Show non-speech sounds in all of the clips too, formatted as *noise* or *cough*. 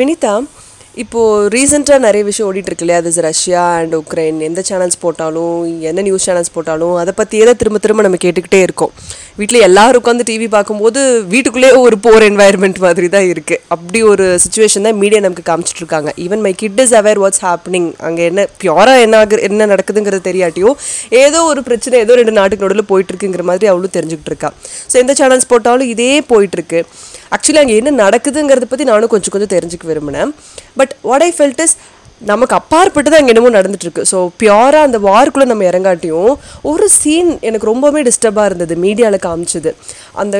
வினிதா இப்போது ரீசெண்டாக நிறைய விஷயம் ஓடிட்டுருக்கு இல்லையா அது ரஷ்யா அண்ட் உக்ரைன் எந்த சேனல்ஸ் போட்டாலும் என்ன நியூஸ் சேனல்ஸ் போட்டாலும் அதை பற்றியே தான் திரும்ப திரும்ப நம்ம கேட்டுக்கிட்டே இருக்கோம். வீட்டில் எல்லாரும் உட்காந்து டிவி பார்க்கும்போது வீட்டுக்குள்ளேயே ஒரு போர் என்வாயர்மெண்ட் மாதிரி தான் இருக்குது அப்படி ஒரு சுச்சுவேஷன் தான் மீடியா நமக்கு காமிச்சிட்ருக்காங்க even my kid is aware what's happening அங்கே என்ன பியூராக என்ன ஆகு என்ன நடக்குதுங்கிறது தெரியாட்டியும் ஏதோ ஒரு பிரச்சனை ஏதோ ரெண்டு நாட்டுக்கு நடுவில் போயிட்டுருக்குங்கிற மாதிரி அவளும் தெரிஞ்சுக்கிட்டு இருக்கா ஸோ எந்த சேனல்ஸ் போட்டாலும் இதே போயிட்டுருக்கு. ஆக்சுவலி அங்கே என்ன நடக்குதுங்கிறத பற்றி நானும் கொஞ்சம் கொஞ்சம் தெரிஞ்சுக்க விரும்பினேன். But what I felt is நமக்கு அப்பாற்பட்டு தான் அங்கே என்னமோ நடந்துட்டு இருக்கு ஸோ பியூராக அந்த வார்க்குள்ளே நம்ம இறங்காட்டியும் ஒரு சீன் எனக்கு ரொம்பவே டிஸ்டர்பாக இருந்தது மீடியாவில் காமிச்சது. அந்த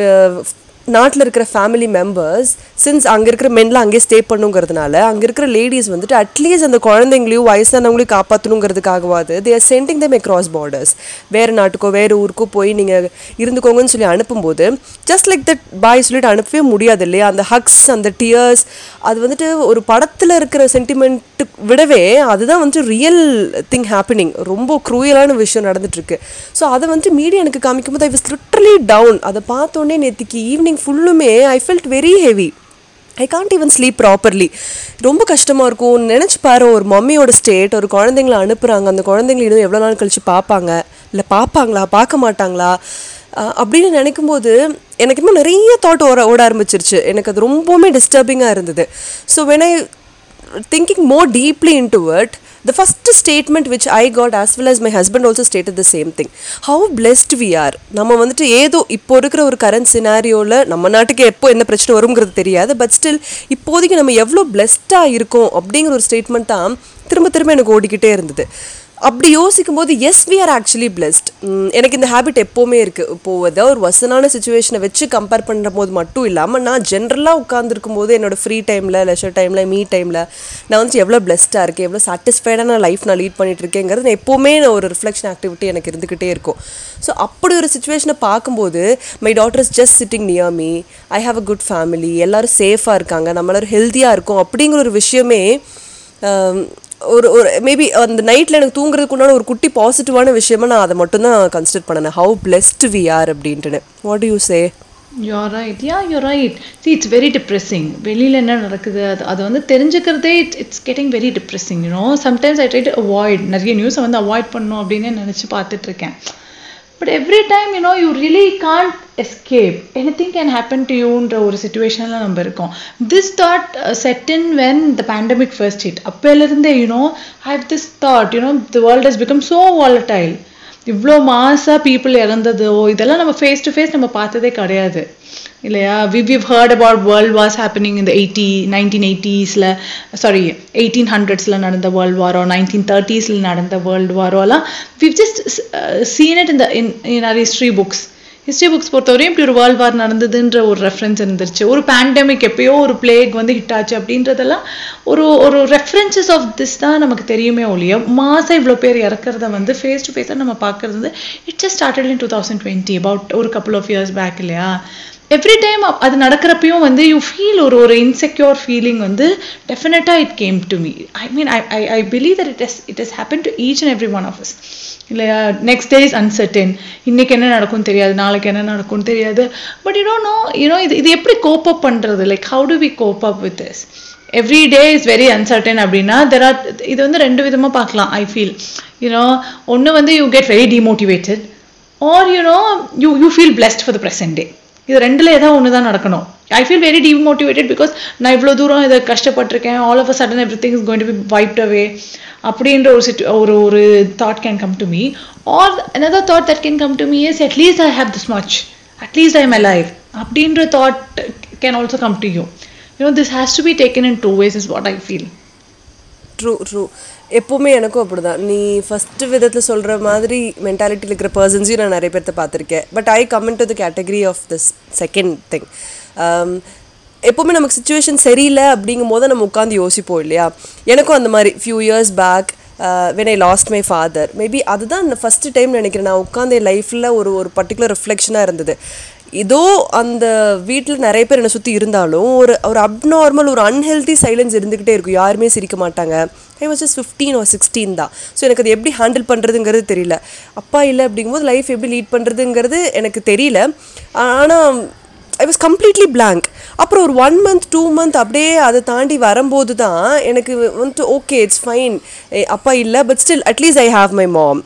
நாட்டில் இருக்கிற ஃபேமிலி மெம்பர்ஸ் சின்ஸ் அங்கே இருக்கிற மென்லாம் அங்கேயே ஸ்டே பண்ணுங்கிறதுனால அங்கே இருக்கிற லேடிஸ் வந்துட்டு அட்லீஸ்ட் அந்த குழந்தைங்களையும் வயசானவங்களையும் காப்பாற்றணுங்கிறதுக்காகவாது they are sending them across borders வேறு நாட்டுக்கோ வேறு ஊருக்கோ போய் நீங்கள் இருந்துக்கோங்கன்னு சொல்லி அனுப்பும்போது ஜஸ்ட் லைக் தட் பாய் சொல்லிட்டு அனுப்பவே முடியாது இல்லையா? அந்த ஹக்ஸ் அந்த டியர்ஸ் அது வந்துட்டு ஒரு படத்தில் இருக்கிற சென்டிமெண்ட்டு விடவே அதுதான் வந்துட்டு ரியல் திங் ஹேப்பனிங் ரொம்ப க்ரூயலான விஷயம் நடந்துட்டுருக்கு ஸோ அதை வந்துட்டு மீடியா எனக்கு காமிக்கும் போது ஐ வாஸ் லிட்ரலி டவுன் அதை பார்த்தோன்னே நேற்றுக்கு ஈவினிங் ஃபுல்லுமே I felt very heavy I can't even sleep properly ரொம்ப கஷ்டமாக இருக்கும். நினச்சி பாரு ஒரு மம்மியோட ஸ்டேட் ஒரு குழந்தைங்கள அனுப்புகிறாங்க அந்த குழந்தைங்கள இன்னும் எவ்வளோ நாள் கழித்து பார்ப்பாங்க? இல்லை பார்ப்பாங்களா? பார்க்க மாட்டாங்களா? அப்படின்னு நினைக்கும் போது எனக்கு இன்னும் நிறைய தாட் ஓட ஓட ஆரம்பிச்சிருச்சு. எனக்கு அது ரொம்பவுமே டிஸ்டர்பிங்காக இருந்தது. So when I thinking more deeply into word the first statement which I got as well as my husband also stated the same thing. How blessed we are. நம்ம வந்துட்டு ஏதோ இப்போ இருக்கிற ஒரு கரண்ட் சினாரியோவில் நம்ம நாட்டுக்கு எப்போ என்ன பிரச்சனை வருங்கிறது தெரியாது பட் ஸ்டில் இப்போதைக்கு நம்ம எவ்வளோ பிளெஸ்டாக இருக்கோம் அப்படிங்கிற ஒரு ஸ்டேட்மெண்ட் தான் திரும்ப திரும்ப எனக்கு ஓடிக்கிட்டே இருந்தது அப்படி யோசிக்கும் போது yes we are actually blessed எனக்கு இந்த ஹேபிட் எப்போவுமே இருக்குது இப்போது ஏதாவது ஒரு வசனான சுச்சுவேஷனை வச்சு கம்பேர் பண்ணுற போது மட்டும் இல்லாமல் நான் ஜென்ரலாக உட்காந்துருக்கும் போது என்னோட ஃப்ரீ டைமில் லெஷர் டைமில் மீ டைமில் நான் வந்து எவ்வளோ பிளெஸ்ட்டாக இருக்கேன் எவ்வளோ சாட்டிஸ்ஃபைடான லைஃப் நான் லீட் பண்ணிட்டு இருக்கேங்கிறது நான் எப்போவுமே நான் ஒரு ரிஃப்ளெக்ஷன் ஆக்டிவிட்டி எனக்கு இருந்துக்கிட்டே இருக்கும். ஸோ அப்படி ஒரு சுச்சுவேஷனை பார்க்கும்போது my daughter is just sitting near me I have a good family எல்லோரும் சேஃபாக இருக்காங்க. நம்மளோட ஹெல்த்தியாக இருக்கும். அப்படிங்கிற ஒரு விஷயமே ஒரு ஒரு மேபி அந்த நைட்டில் எனக்கு தூங்குறதுக்கு உண்டான ஒரு குட்டி பாசிட்டிவான விஷயமா நான் அதை மட்டும்தான் கன்சிடர் பண்ணினேன். How blessed we are அப்படின்ட்டுன்னு. What you say you're right yeah you right see it's very depressing வெளியில் என்ன நடக்குது? அது அது வந்து தெரிஞ்சுக்கிறதே it's it's getting very depressing you know sometimes I try to avoid நிறைய நியூஸை வந்து அவாய்ட் பண்ணணும் அப்படின்னு நினச்சி பார்த்துட்ருக்கேன் இருக்கேன் but every time you know you really can't escape any thing can happen to யூன்ற ஒரு சுச்சுவேஷனில் நம்ம இருக்கோம். This thought set in when the pandemic first hit அப்போலேருந்தே you know I have this thought you know the world has become so volatile இவ்வளோ மாசாக people இறந்ததோ. இதெல்லாம் நம்ம face to face நம்ம பார்த்ததே கிடையாது. இல்லையா? We we've heard about world was happening இந்த eighty nineteen எயிட்டிஸில் சாரி எயிட்டீன் ஹண்ட்ரட்ஸில் நடந்த வேர்ல்ட் வாரோ நைன்டீன் தேர்ட்டிஸில் நடந்த வேர்ல்டு வாரோலாம் விவ் ஜஸ்ட் சீன் இட் இந்த in in our history books history books பொறுத்தவரையும் இப்படி ஒரு வேர்ல்ட் வார் நடந்ததுன்ற ஒரு ரெஃபரன்ஸ் இருந்துருச்சு. ஒரு பேண்டமிக் எப்பயோ ஒரு பிளேக் வந்து ஹிட் ஆச்சு அப்படின்றதெல்லாம் ஒரு ஒரு ரெஃபரன்சஸ் ஆஃப் திஸ் தான் நமக்கு தெரியுமே ஒழிய மாதம் இவ்வளோ பேர் இறக்குறத வந்து ஃபேஸ் டு ஃபேஸாக நம்ம பார்க்கறது வந்து it's started in two thousand twenty about ஒரு கப்புள் ஆஃப் இயர்ஸ் பேக் இல்லையா? எவ்ரி டைம் அது நடக்கிறப்பையும் வந்து யூ ஃபீல் ஒரு ஒரு இன்செக்யூர் ஃபீலிங் வந்து டெஃபினட்டாக it came to me I mean I I I believe that it is it is happen to each and every one of us இல்லையா? Next day is uncertain இன்னைக்கு என்ன நடக்கும் தெரியாது. நாளைக்கு என்ன நடக்கும் தெரியாது. But you don't know you know இது இது எப்படி கோப் அப் பண்ணுறது like how to we cope up with this every day is very uncertain அப்படின்னா தெர் ஆர் இது வந்து ரெண்டு விதமாக பார்க்கலாம் ஐ ஃபீல் யூனோ ஒன்று வந்து you get very demotivated or you know you you feel blessed for the present day இது ரெண்டுல ஏதாவது ஒன்று தான் நடக்கணும். I feel very demotivated because நான் இவ்வளோ தூரம் இதை கஷ்டப்பட்டிருக்கேன். All of a sudden everything is going to be wiped away அப்படின்ற ஒரு சிட்டு ஒரு ஒரு thought can come to me or another thought that can come to me is at least I have this much at least I am alive அப்படின்ற thought can also come to you you know this has to be taken in two ways is what I feel true true எப்போவுமே எனக்கும் அப்படிதான். நீ first விதத்தில் சொல்கிற மாதிரி மென்டாலிட்டியில் இருக்கிற பர்சன்ஸையும் நான் நிறைய பேர்த்த பார்த்துருக்கேன். But I comment to the category of this second thing எப்போவுமே நமக்கு சுச்சுவேஷன் சரியில்லை அப்படிங்கும் போது நம்ம உட்காந்து யோசிப்போம் இல்லையா? எனக்கும் அந்த மாதிரி few years back when I lost my father maybe அதுதான் ஃபஸ்ட்டு டைம் நினைக்கிறேன். நான் உட்காந்து என் லைஃப்பில் ஒரு ஒரு பர்டிகுலர் ரிஃப்ளெக்ஷனாக இருந்தது. ஏதோ அந்த வீட்டில் நிறைய பேர் என்னை சுற்றி இருந்தாலும் ஒரு ஒரு அப்நார்மல் ஒரு அன்ஹெல்தி சைலன்ஸ் இருந்துக்கிட்டே இருக்கும். யாருமே சிரிக்க மாட்டாங்க. ஐ வாஸ் ஜஸ்ட் ஃபிஃப்டீன் ஒரு சிக்ஸ்டீன் தான். ஸோ எனக்கு அது எப்படி ஹேண்டில் பண்ணுறதுங்கிறது தெரியல. அப்பா இல்லை அப்படிங்கும்போது லைஃப் எப்படி லீட் பண்ணுறதுங்கிறது எனக்கு தெரியல. ஆனால் ஐ வாஸ் கம்ப்ளீட்லி பிளாங்க் அப்புறம் ஒரு ஒன் மந்த் டூ மந்த் அப்படியே அதை தாண்டி வரும்போது தான் எனக்கு வந்துட்டு ஓகே இட்ஸ் ஃபைன் அப்பா இல்லை but still at least I have my mom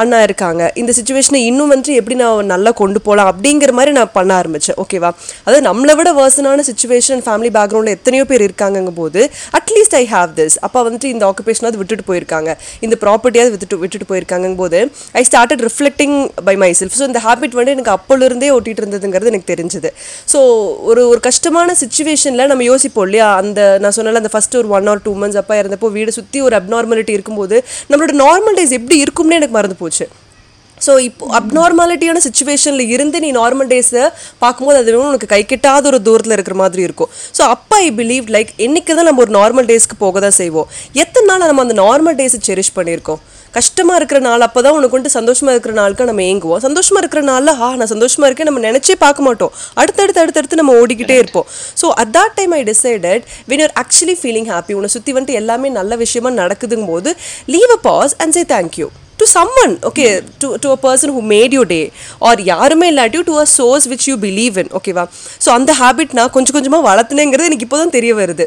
அண்ணா இருக்காங்க. இந்த சுச்சுவேஷனை இன்னும் வந்துட்டு எப்படி நான் நல்லா கொண்டு போகலாம் அப்படிங்கிற மாதிரி நான் பண்ண ஆரம்பித்தேன் ஓகேவா அதாவது நம்மளை விட வேர்சனான சுச்சுவேஷன் ஃபேமிலி பேக்ரவுண்டில் எத்தனையோ பேர் இருக்காங்கங்கும் போது அட்லீஸ்ட் ஐ ஹாவ் திஸ் அப்பா வந்துட்டு இந்த ஆக்குபேஷனாவது விட்டுட்டு போயிருக்காங்க. இந்த ப்ராப்பர்ட்டியாவது விட்டுட்டு விட்டுட்டு போயிருக்காங்கும் போது I started reflecting by myself so இந்த ஹேபிட் வந்து எனக்கு அப்போலேருந்தே ஓட்டிகிட்டு இருந்ததுங்கிறது எனக்கு தெரிஞ்சுது. ஸோ ஒரு ஒரு கஷ்டமான சுச்சுவேஷனில் நம்ம யோசிப்போம் இல்லையா? அந்த நான் சொன்னல அந்த ஃபஸ்ட்டு ஒரு ஒன் ஆர் டூ மந்த்ஸ் அப்பா இருந்தப்போ வீடு சுற்றி ஒரு அப்நார்மாலிட்டி இருக்கும்போது நம்மளோட நார்மல் டேஸ் எப்படி இருக்கும்னே எனக்கு மறந்து போச்சு. ஸோ இப்போ அப்நார்மாலிட்டியான சுச்சுவேஷனில் இருந்து நீ நார்மல் டேஸை பார்க்கும்போது அது வேணும் உனக்கு கை கிட்டாத ஒரு தூரத்தில் இருக்கிற மாதிரி இருக்கும். ஸோ அப்போ ஐ பிலீவ் லைக் என்னைக்கு தான் நம்ம ஒரு நார்மல் டேஸ்க்கு போக தான் செய்வோம். எத்தனை நாள் நம்ம அந்த நார்மல் டேஸை செரிஷ் பண்ணியிருக்கோம்? கஷ்டமாக இருக்கிற நாள் அப்போ தான் உனக்கு வந்துட்டு சந்தோஷமாக இருக்கிற நாளுக்கு நம்ம ஏங்குவோம். சந்தோஷமாக இருக்கிற நாளில் ஆ நான் சந்தோஷமாக இருக்கேன் நம்ம நினச்சே பார்க்க மாட்டோம். அடுத்தடுத்து அடுத்தடுத்து நம்ம ஓடிக்கிட்டே இருப்போம். So at that time I decided when you're actually feeling happy உன்னை சுற்றி வந்துட்டு எல்லாமே நல்ல விஷயமா நடக்குதுங்கும் போது leave a pause and say thank you to someone okay to to a person who made you day or யாருமே இல்லாட்டி to a source which you believe in ஓகேவா ஸோ அந்த ஹேபிட் நான் கொஞ்சம் கொஞ்சமாக வளர்த்துனேங்கிறது எனக்கு இப்போ தான் தெரிய வருது.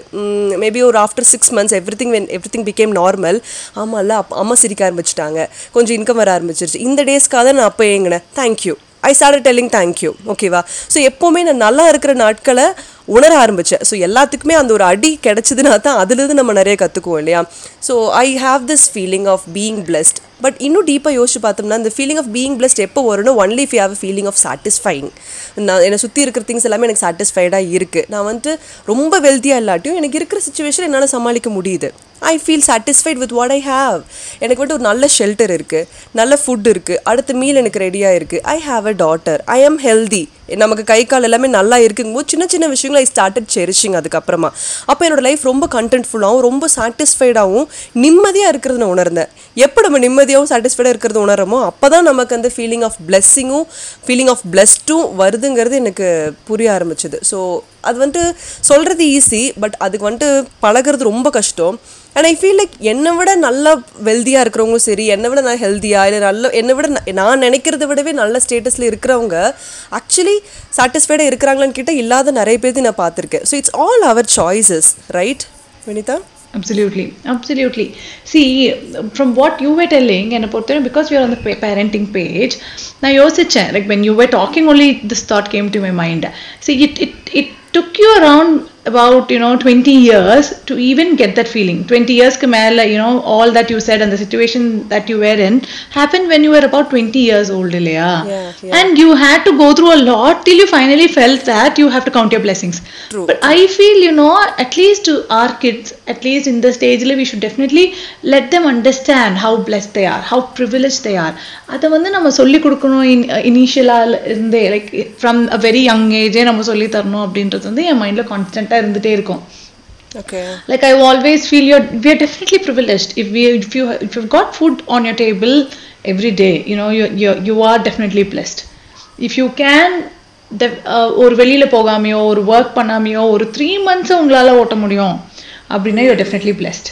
மேபி ஒரு after six months everything when everything became normal ஆமாம்ல அப் அம்மா சிரிக்க ஆரம்பிச்சிட்டாங்க. கொஞ்சம் இன்கம் வர ஆரம்பிச்சிருச்சு. இந்த டேஸ்க்காக தான் நான் அப்போ ஏங்கினேன். Thank you I start telling thank you ஓகேவா ஸோ எப்போவுமே நான் நல்லா இருக்கிற நாட்களை உணர ஆரம்பித்தேன் ஸோ எல்லாத்துக்குமே அந்த ஒரு அடி கிடச்சதுனா தான் அதுலேருந்து நம்ம நிறைய கற்றுக்குவோம் இல்லையா? So I have this feeling of being blessed but இன்னும் டீப்பாக யோசிச்சு பார்த்தோம்னா இந்த ஃபீலிங் ஆஃப் பீயிங் பிளஸ்ட் எப்போ வரும்னா only if you a feeling of satisfying நான் என்னை சுற்றி இருக்கிற திங்ஸ் எல்லாமே எனக்கு சாட்டிஸ்ஃபைடாக இருக்குது நான் வந்துட்டு ரொம்ப வெல்த்தியாக இல்லாட்டியும் எனக்கு இருக்கிற சுச்சுவேஷன் என்னால் சமாளிக்க முடியுது. I feel satisfied with what I have எனக்கு வந்துட்டு ஒரு நல்ல ஷெல்டர் இருக்குது நல்ல ஃபுட் இருக்குது அடுத்த மீல் எனக்கு ரெடியாக இருக்குது ஐ ஹாவ் அ டாட்டர் ஐ ஆம் ஹெல்தி நமக்கு கை கால் எல்லாமே நல்லா இருக்குங்கும்போது சின்ன சின்ன விஷயங்கள் ஐ ஸ்டார்டட் செரிஷிங் அதுக்கப்புறமா. அப்போ என்னோட லைஃப் ரொம்ப கண்டென்ட்ஃபுல்லாகவும் ரொம்ப சாட்டிஸ்ஃபைடாகவும் நிம்மதியாக இருக்கிறது நான் உணர்ந்தேன். எப்போ நம்ம நிம்மதியாகவும் சாட்டிஸ்ஃபைடாக இருக்கிறது உணரமோ அப்போ தான் நமக்கு அந்த ஃபீலிங் ஆஃப் பிளெஸ்ஸிங்கும் ஃபீலிங் ஆஃப் பிளஸ்டும் வருதுங்கிறது எனக்கு புரிய ஆரம்பிச்சது. ஸோ அது வந்துட்டு சொல்கிறது ஈஸி பட் அதுக்கு வந்துட்டு பழகிறது ரொம்ப கஷ்டம். அண்ட் ஐ ஃபீல் லைக் என்னை விட நல்லா வெல்தியாக இருக்கிறவங்களும் சரி என்னை விட நான் ஹெல்த்தியாக இல்லை நல்ல என்னை விட நான் நினைக்கிறத விடவே நல்ல ஸ்டேட்டஸில் இருக்கிறவங்க ஆக்சுவலி சாட்டிஸ்ஃபைடாக இருக்கிறாங்களான்னு கிட்ட இல்லாத நிறைய பேர்த்தையும் நான் பார்த்துருக்கேன். So it's all our choices right Vinitha absolutely absolutely see from what you were telling என்னை because பிகாஸ் யூஆர் அந்த பேரண்டிங் பேஜ் நான் யோசித்தேன் like when you were talking only this thought came to my mind see it it it took you around about you know 20 years to even get that feeling 20 years மேல you know all that you said and the situation that you were in happened when you were about 20 years old இல்லையா Yeah, and you had to go through a lot till you finally felt that you have to count your blessings True. but I feel, you know, at least to our kids, at least in the stage, we should definitely let them understand how blessed they are, how privileged they are. அதை வந்து நம்ம சொல்லி கொடுக்கணும் இன் இனிஷியலாக இருந்தே like from a very young AJ நம்ம சொல்லி தரணும் அப்படின்றது வந்து என் மைண்டில் கான்ஸ்டண்ட்டாக இருந்துகிட்டே இருக்கும் okay like i always feel you're we are definitely privileged if we if you if you've got food on your table every day you know you you you are definitely blessed if you can def- uh, ஒரு வெளியில போகாமையோ ஒரு work பண்ணாமையோ ஒரு three months உங்களால ஓட்ட முடியும் அப்படின்னா you're definitely blessed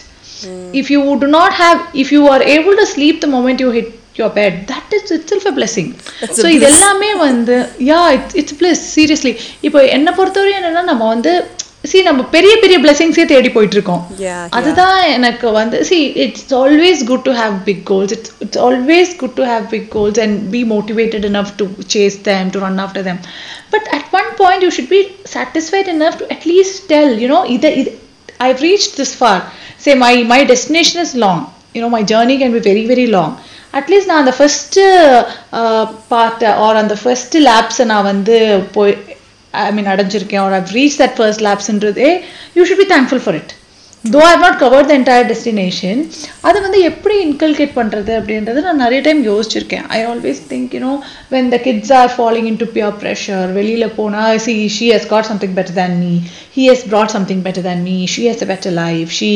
if you do not have if you are able to sleep the moment you hit your bed that is itself a blessing That's so a இது. எல்லாமே வந்து yeah it's it's bless seriously இப்போ என்னை பொறுத்தவரை என்னன்னா நம்ம வந்து see நம்ம பெரிய பெரிய பிளெஸிங்ஸே தேடி போயிட்டு இருக்கோம் அதுதான் எனக்கு வந்து see it's always good to have big goals it's it's always good to have big goals and be motivated enough to chase them to run after them but at one point you should be satisfied enough to at least tell you know either, either I've reached this far say my my destination is long you know my journey can be very very long at least நான் அந்த first part or அந்த first லேப்ஸை நான் வந்து போய் I mean அடைஞ்சிருக்கேன். Or I've reach that first லேப்ஸ்ன்றதே you should be thankful for it though I not cover the entire destination அதை வந்து எப்படி இன்கல்கேட் பண்ணுறது அப்படின்றது நான் நிறைய டைம் யோசிச்சிருக்கேன். I always think you know when the kids are following into peer pressure வெளியில் போனால் see she has got something better than me he has brought something better than me she has a better life she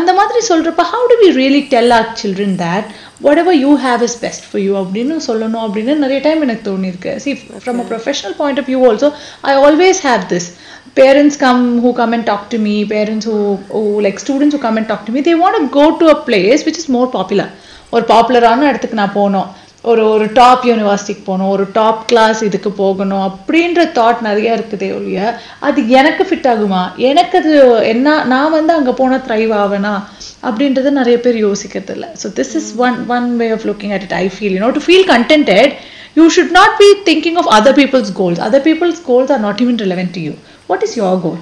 அந்த மாதிரி சொல்கிறப்ப how do we really tell our children that whatever you have is best for you அப்படின்னு சொல்லணும் அப்படின்னு நிறைய time எனக்கு தோணியிருக்கு see from a professional point of view also I always have this parents come who come and talk to me parents who, who like students who come and talk to me they want to go to a place which is more popular ஒரு பாப்புலரான இடத்துக்கு நான் போனோம் ஒரு ஒரு top யூனிவர்சிட்டிக்கு போகணும் ஒரு டாப் கிளாஸ் இதுக்கு போகணும் அப்படின்ற தாட் நிறைய இருக்குதே ஒழிய அது எனக்கு ஃபிட் ஆகுமா? எனக்கு அது என்ன நான் வந்து அங்கே போனால் த்ரைவ் ஆவேனா? அப்படின்றத நிறைய பேர் யோசிக்கிறது இல்லை so this is one one way of looking at it I feel you know to feel contented you should not be thinking of other people's goals other people's goals are not even relevant to you what is your goal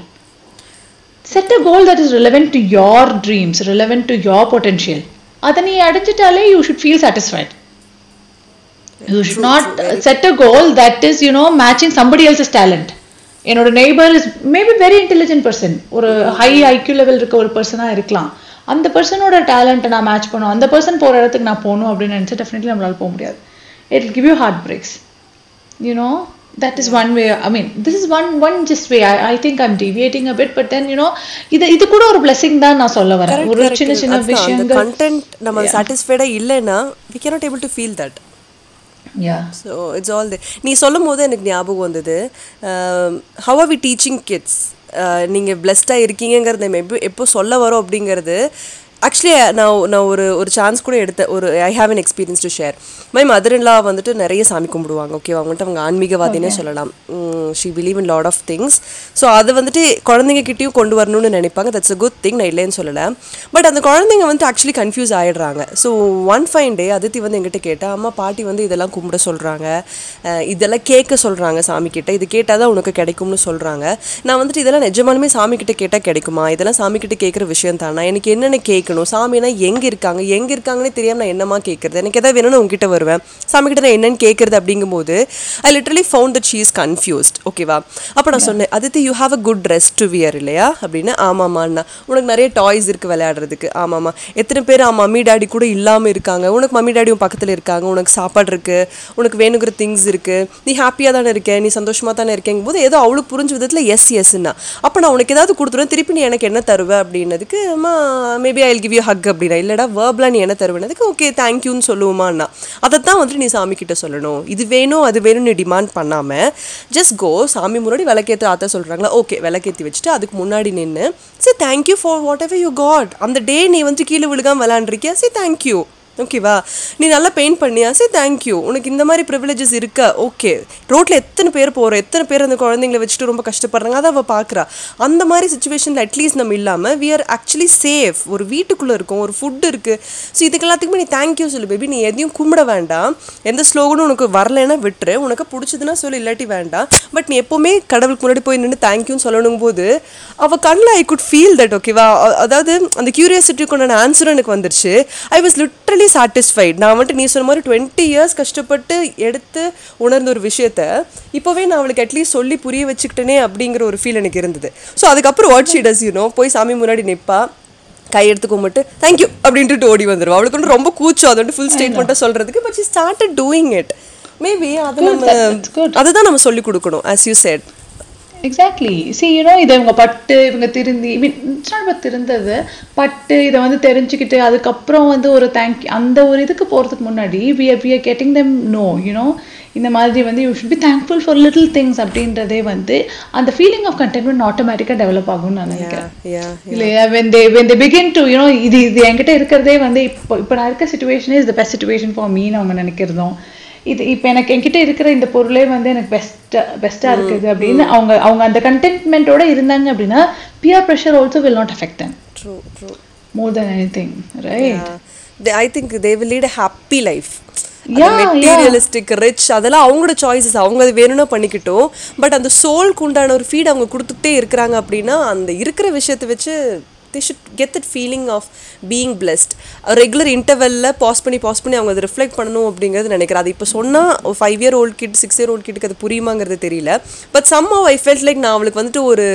set a goal that is relevant to your dreams relevant to your potential. அதை நீ அடைஞ்சிட்டாலே you should feel satisfied. You should not uh, set a goal that is you know matching somebody else's talent என்னோட neighbor is maybe very intelligent person ஒரு high IQ level இருக்க ஒரு பர்சனாக இருக்கலாம் அந்த பர்சனோட டேலண்ட்டை நான் மேட்ச் பண்ணும் அந்த பர்சன் போகிற இடத்துக்கு நான் போகணும் அப்படின்னு நினச்சி டெஃபினெட்லி நம்மளால போக முடியாது it give you heartbreaks you know that is one way i mean this is one one just way i, I think i'm deviating a bit but then you know இது இது கூட ஒரு blessing தான் நான் சொல்ல வரேன் ஒரு சின்ன சின்ன விஷயங்கள் கண்டென்ட் நம்ம சாட்டிஸ்ஃபைடா இல்லைன்னா we cannot able to feel that so it's all the நீ சொல்லும் போது எனக்கு ஞாபகம் வந்தது how are we teaching kids நீங்கள் பிளஸ்டாக இருக்கீங்கிறத எப்போ எப்போ சொல்ல வரோம் அப்படிங்கிறது ஆக்சுவலி நான் நான் ஒரு ஒரு சான்ஸ் கூட எடுத்தேன் ஒரு I have an experience to share my mother in law வந்துட்டு நிறைய சாமி கும்பிடுவாங்க ஓகே அவங்கள்ட்ட அவங்க ஆன்மீகவாதினே சொல்லலாம். She believe in lot of things so அது வந்துட்டு குழந்தைங்க கிட்டேயும் கொண்டு வரணும்னு நினைப்பாங்க. தட்ஸ் a குட் திங் நான் இல்லைன்னு சொல்லலை. பட் அந்த குழந்தைங்க வந்து ஆக்சுவலி கன்ஃபியூஸ் ஆயிடுறாங்க. So one fine day Aditi வந்து எங்கிட்ட கேட்டா அம்மா பாட்டி வந்து இதெல்லாம் கும்பிட சொல்கிறாங்க இதெல்லாம் கேட்க சொல்கிறாங்க சாமி கிட்ட இது கேட்டால் தான் உனக்கு கிடைக்கும்னு சொல்கிறாங்க நான் வந்துட்டு இதெல்லாம் நிஜமாலுமே சாமி கிட்ட கேட்டால் கிடைக்குமா? இதெல்லாம் சாமி கிட்ட கேட்குற விஷயம் தானா? எனக்கு என்னென்ன கேட்கணும்? சாமினா எங்கே இருக்காங்க? எங்கே இருக்காங்கன்னே தெரியாமல் நான் என்னமா கேட்குறது எனக்கு எதாவது வேணும்னு உங்ககிட்ட வருவேன். சாமி கிட்ட நான் என்னன்னு கேட்குறது அப்படிங்கும்போது I literally found that she is confused ஓகேவா அப்போ நான் சொன்னேன் Aditi you have a good dress to wear இல்லையா? அப்படின்னு. ஆமாம்மாண்ணா உனக்கு நிறைய டாய்ஸ் இருக்குது விளையாடுறதுக்கு. ஆமாம்மா. எத்தனை பேர் ஆமாம் மம்மி டாடி கூட இல்லாமல் இருக்காங்க. உனக்கு மம்மி டாடியும் பக்கத்தில் இருக்காங்க. உனக்கு சாப்பாடு இருக்குது உனக்கு வேணுங்கிற திங்ஸ் இருக்குது நீ ஹாப்பியாக தானே இருக்க? நீ சந்தோஷமாக தானே இருக்கேங்கும் போது ஏதோ அவளுக்கு புரிஞ்ச விதத்தில் எஸ் எஸ்ன்னா அப்போ நான் உனக்கு ஏதாவது கொடுத்துருவேன். திருப்பி நீ எனக்கு என்ன தருவ? அப்படின்னதுக்கு அம்மா maybe I give you hug அப்படின்னா இல்லைடா வேர்பில் நீ என்ன தருவேனதுக்கு ஓகே தேங்க்யூன்னு சொல்லுவோமான்னா. அதை தான் வந்துட்டு நீ சாமி கிட்ட சொல்லணும். இது வேணும் அது வேணும் நீ டிமாண்ட் பண்ணாமல் ஜஸ்ட் கோ சாமி முன்னாடி விளக்கேற்ற ஆத்தா சொல்கிறாங்களா ஓகே விளக்கேற்றி வச்சுட்டு அதுக்கு முன்னாடி நின்று சரி thank you for whatever you got அந்த டே நீ வந்து கீழே விழுகாம விளாண்டுருக்கியா சரி தேங்க்யூ ஓகேவா நீ நல்லா பெயிண்ட் பண்ணியா? சரி தேங்க்யூ உனக்கு இந்த மாதிரி ப்ரிவிலேஜஸ் இருக்கா ஓகே ரோட்டில் எத்தனை பேர் போகிறோம் எத்தனை பேர் அந்த குழந்தைங்கள வச்சுட்டு ரொம்ப கஷ்டப்படுறாங்க? அதை அவள் பார்க்குறா அந்த மாதிரி சுச்சுவேஷனில் அட்லீஸ்ட் நம்ம இல்லாமல் வி ஆர் ஆக்சுவலி சேஃப் ஒரு வீட்டுக்குள்ளே இருக்கும் ஒரு ஃபுட்டு இருக்குது ஸோ இதுக்கு எல்லாத்துக்குமே நீ தேங்க்யூ சொல்லு பேபி நீ எதையும் கும்பிட வேண்டாம். எந்த ஸ்லோகனும் உனக்கு வரலைன்னா விட்டுரு. உனக்கு பிடிச்சதுன்னா சொல்லு இல்லாட்டி வேண்டாம். பட் நீ எப்போவுமே கடவுளுக்கு முன்னாடி போய் நின்று தேங்க்யூன்னு சொல்லணும் போது அவள் கண்ணில் ஐ குட் ஃபீல் தட் ஓகேவா அதாவது அந்த கியூரியாசிட்டிக்குண்டான ஆன்சரும் எனக்கு வந்துருச்சு. ஐ வாஸ் லிட்ரலி சாட்டிஸ்ஃபைட் நான் வந்துட்டு நீ சொன்ன மாதிரி டுவெண்ட்டி இயர்ஸ் கஷ்டப்பட்டு எடுத்து உணர்ந்த ஒரு விஷயத்த இப்போவே நான் அவளுக்கு அட்லீஸ்ட் சொல்லி புரிய வச்சுக்கிட்டேனே அப்படிங்கிற ஒரு ஃபீல் எனக்கு இருந்தது. ஸோ அதுக்கப்புறம் வாட் ஷீ டஸ் யூனோ போய் சாமி முன்னாடி நிற்பா கையெடுத்து கும்பிட்டு தேங்க்யூ அப்படின்ட்டு ஓடி வந்துடுவா அவளுக்கு வந்து ரொம்ப கூச்சம். அது வந்து ஃபுல் ஸ்டேட்மெண்ட்டாக சொல்கிறதுக்கு but she started doing it maybe அது நம்ம. அதுதான் நம்ம சொல்லி கொடுக்கணும் as you said exactly see you know இதை இவங்க பட்டு இவங்க திருந்தி ஐ மீன் இட்ஸ் நாட் திருந்தது பட்டு இதை வந்து தெரிஞ்சுக்கிட்டு அதுக்கப்புறம் வந்து ஒரு தேங்க் அந்த ஒரு இதுக்கு போகிறதுக்கு முன்னாடி we are we are getting them no you know இந்த மாதிரி வந்து you should be thankful for little things அப்படின்றதே வந்து அந்த ஃபீலிங் ஆஃப் கண்டென்ட்மெண்ட் ஆட்டோமேட்டிக்காக டெவலப் ஆகும்னு நான் நினைக்கிறேன். இல்லையா? They when they begin to you know இது இது என்கிட்ட இருக்கிறதே வந்து இப்போ இப்போ நான் இருக்க situation is the best situation for மீன்னு அவங்க நினைக்கிறதும். இது இப்போ எனக்கு என்கிட்ட இருக்கிற இந்த பொருளே வந்து எனக்கு பெஸ்ட் பெஸ்ட்டாக இருக்குது அப்படின்னு அவங்க அவங்க அந்த கண்டென்ட்மெண்ட்டோட இருந்தாங்க அப்படின்னா peer pressure also will not affect them true true more than anything right I think they will lead a happy life materialistic rich அதெல்லாம் அவங்களோட சாய்ஸஸ் அவங்க அது வேணும்னா பண்ணிக்கிட்டோம். பட் அந்த சோல்க்கு உண்டான ஒரு ஃபீட் அவங்க கொடுத்துட்டே இருக்கிறாங்க அப்படின்னா அந்த இருக்கிற விஷயத்தை வச்சு they should get that feeling of being blessed regular இன்டர்வெல்ல pass பண்ணி பாஸ் பண்ணி அவங்க அதை ரிஃப்ளெக்ட் பண்ணணும் அப்படிங்கிறது நினைக்கிறேன். அது இப்போ சொன்னால் five year old kid six year old கிட்டுக்கு அது புரியுமாங்கிறது தெரியல. But some I felt like நான் அவளுக்கு வந்துட்டு ஒரு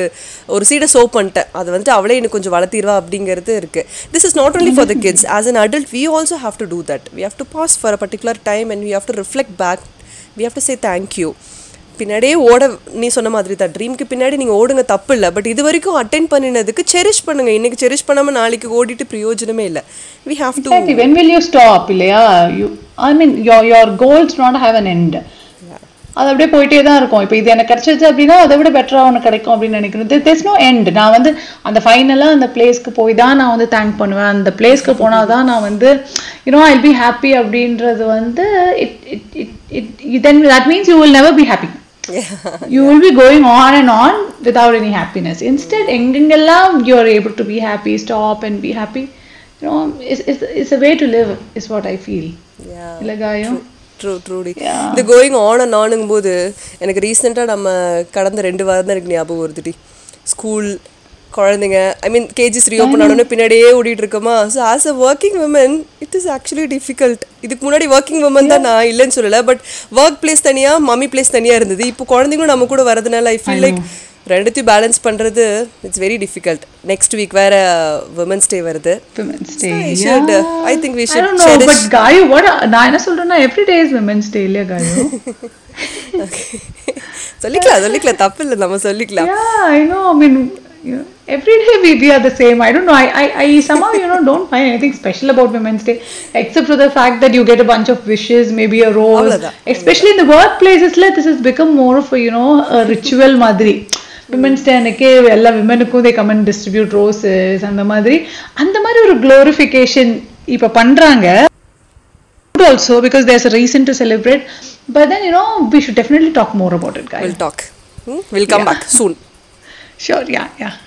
ஒரு சீடை சோ பண்ணிட்டேன். அது வந்துட்டு அவளே எனக்கு கொஞ்சம் வளர்த்திடுவா அப்படிங்கிறது இருக்குது this is not only for the kids as an adult we also have to do that we have to pause for a particular time and we have to reflect back we have to say thank you பின்னாடியே ஓட நீ சொன்ன மாதிரி தான். ட்ரீம்க்கு பின்னாடி நீங்கள் ஓடுங்க தப்பு இல்லை. பட் இது வரைக்கும் அட்டென்ட் பண்ணினதுக்கு செரிஷ் பண்ணுங்க. இன்னைக்கு செரிஷ் பண்ணாமல் நாளைக்கு ஓடிட்டு பிரயோஜனமே இல்லை. We have to. When will you stop? இல்லையா? You I mean your your goals not have an end. அது அப்படியே போயிட்டே தான் இருக்கும். இப்போ இது எனக்கு கிடைச்சது அப்படின்னா அதை விட பெட்டரா ஒன்று கிடைக்கும் அப்படின்னு நினைக்கிறேன் தேர்ஸ் நோ எண்ட் நான் வந்து அந்த ஃபைனலாக அந்த பிளேஸ்க்கு போய் தான் நான் வந்து தேங்க் பண்ணுவேன். அந்த பிளேஸ்க்கு போனால் தான் நான் வந்து யூனோ ஐ பி ஹாப்பி அப்படின்றது வந்து it it it it then that means you will never be happy you will be going on and on without any happiness instead எங்கெங்கெல்லாம் you are able to be happy stop and be happy you know it's, it's, it's a way to live is what I feel Yeah. இல்ல காயம் true ட்ரூடி Yeah. இந்த going on and ஆனுங்கும் போது எனக்கு ரீசெண்டாக நம்ம கடந்த ரெண்டு வாரம் தான் எனக்கு ஞாபகம் வருதுடி ஸ்கூல் குழந்தைங்க ஐ மீன் கேஜிஸ் ரீஓப்பன் ஆனோன்னு பின்னாடியே ஓடிட்டு இருக்கோமா so as a working woman it is actually difficult இதுக்கு முன்னாடி ஒர்க்கிங் உமன் தான் நான் இல்லைன்னு சொல்லலை பட் ஒர்க் பிளேஸ் தனியாக மம்மி பிளேஸ் தனியாக இருந்தது. இப்போ குழந்தைங்களும் நம்ம கூட வரதுனால ஐ ஃபீல் லைக் ரெண்டுத்தையும் பேலன்ஸ் பண்ணுறது it's very difficult next week வேற டே வருது. Should, uh, I think we I should don't know cherish- but காயு what நான் என்ன சொல்றேன்னா every day is women's day இல்லையா காயு *laughs* சொல்லிக்கலாம் சொல்லிக்கலாம். தப்பு இல்லை நம்ம சொல்லிக்கலாம். I know I mean you know, every day we, we are the same I don't know I, I I somehow you know don't find anything special about Women's Day except for the fact that you get a bunch of wishes maybe a rose especially in the workplaces like this has become more of a you know a ritual மாதிரி women's day அன்னைக்கு எல்லா விமனுக்கும் they come and distribute roses அந்த மாதிரி அந்த மாதிரி ஒரு glorification இப்போ also because there's a reason to celebrate but then you know we should definitely talk more about it guys We'll talk. Hmm? We'll come back soon. Sure yeah yeah